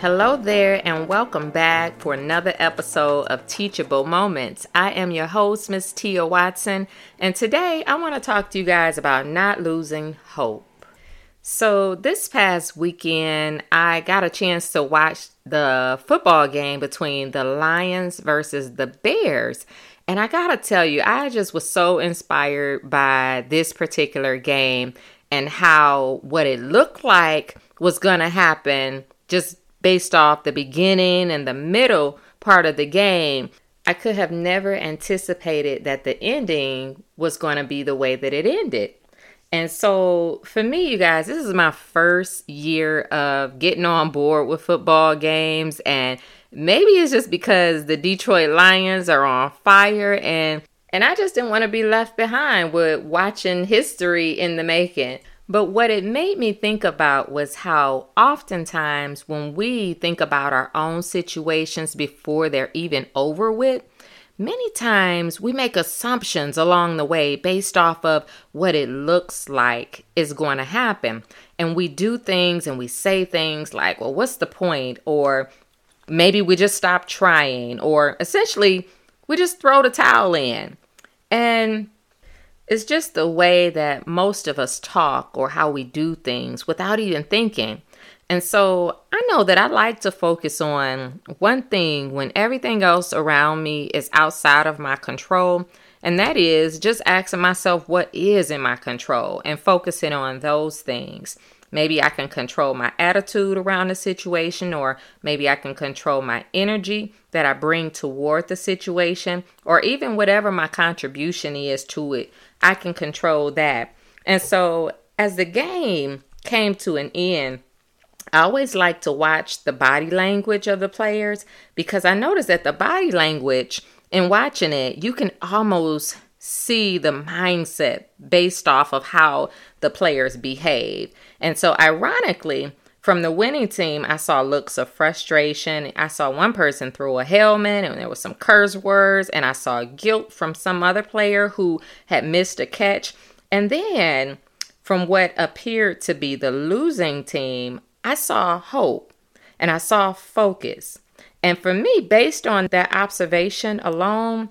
Hello there, and welcome back for another episode of Teachable Moments. I am your host, Miss Tia Watson, and today I want to talk to you guys about not losing hope. So, this past weekend, I got a chance to watch the football game between the Lions versus the Bears. And I gotta tell you, I just was so inspired by this particular game and how what it looked like was gonna happen just based off the beginning and the middle part of the game, I could have never anticipated that the ending was going to be the way that it ended. And so, for me, you guys, this is my first year of getting on board with football games. And maybe it's just because the Detroit Lions are on fire and and I just didn't want to be left behind with watching history in the making. But what it made me think about was how oftentimes when we think about our own situations before they're even over with, many times we make assumptions along the way based off of what it looks like is going to happen. And we do things and we say things like, well, what's the point? Or maybe we just stop trying, or essentially we just throw the towel in. And it's just the way that most of us talk or how we do things without even thinking. And so I know that I like to focus on one thing when everything else around me is outside of my control. And that is just asking myself what is in my control and focusing on those things. Maybe I can control my attitude around the situation, or maybe I can control my energy that I bring toward the situation, or even whatever my contribution is to it. I can control that. And so, as the game came to an end, I always like to watch the body language of the players because I noticed that the body language in watching it, you can almost see the mindset based off of how the players behave. And so, ironically, from the winning team, I saw looks of frustration. I saw one person throw a helmet and there was some curse words, and I saw guilt from some other player who had missed a catch. And then from what appeared to be the losing team, I saw hope and I saw focus. And for me, based on that observation alone,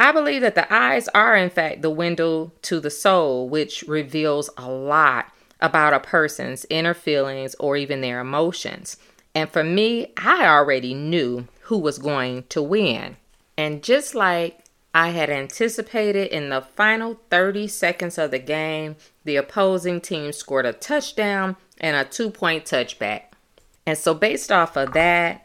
I believe that the eyes are, in fact, the window to the soul, which reveals a lot about a person's inner feelings or even their emotions. And for me, I already knew who was going to win. And just like I had anticipated in the final 30 seconds of the game, the opposing team scored a touchdown and a two point touchback. And so, based off of that,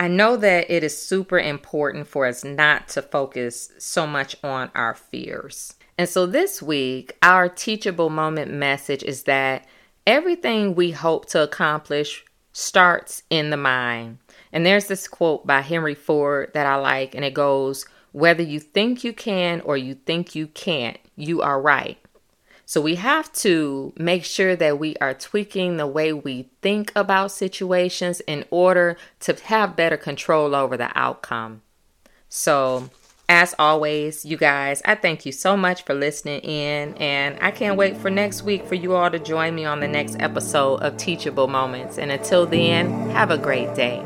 I know that it is super important for us not to focus so much on our fears. And so this week, our teachable moment message is that everything we hope to accomplish starts in the mind. And there's this quote by Henry Ford that I like, and it goes, Whether you think you can or you think you can't, you are right. So we have to make sure that we are tweaking the way we think about situations in order to have better control over the outcome. So as always, you guys, I thank you so much for listening in, and I can't wait for next week for you all to join me on the next episode of Teachable Moments. And until then, have a great day.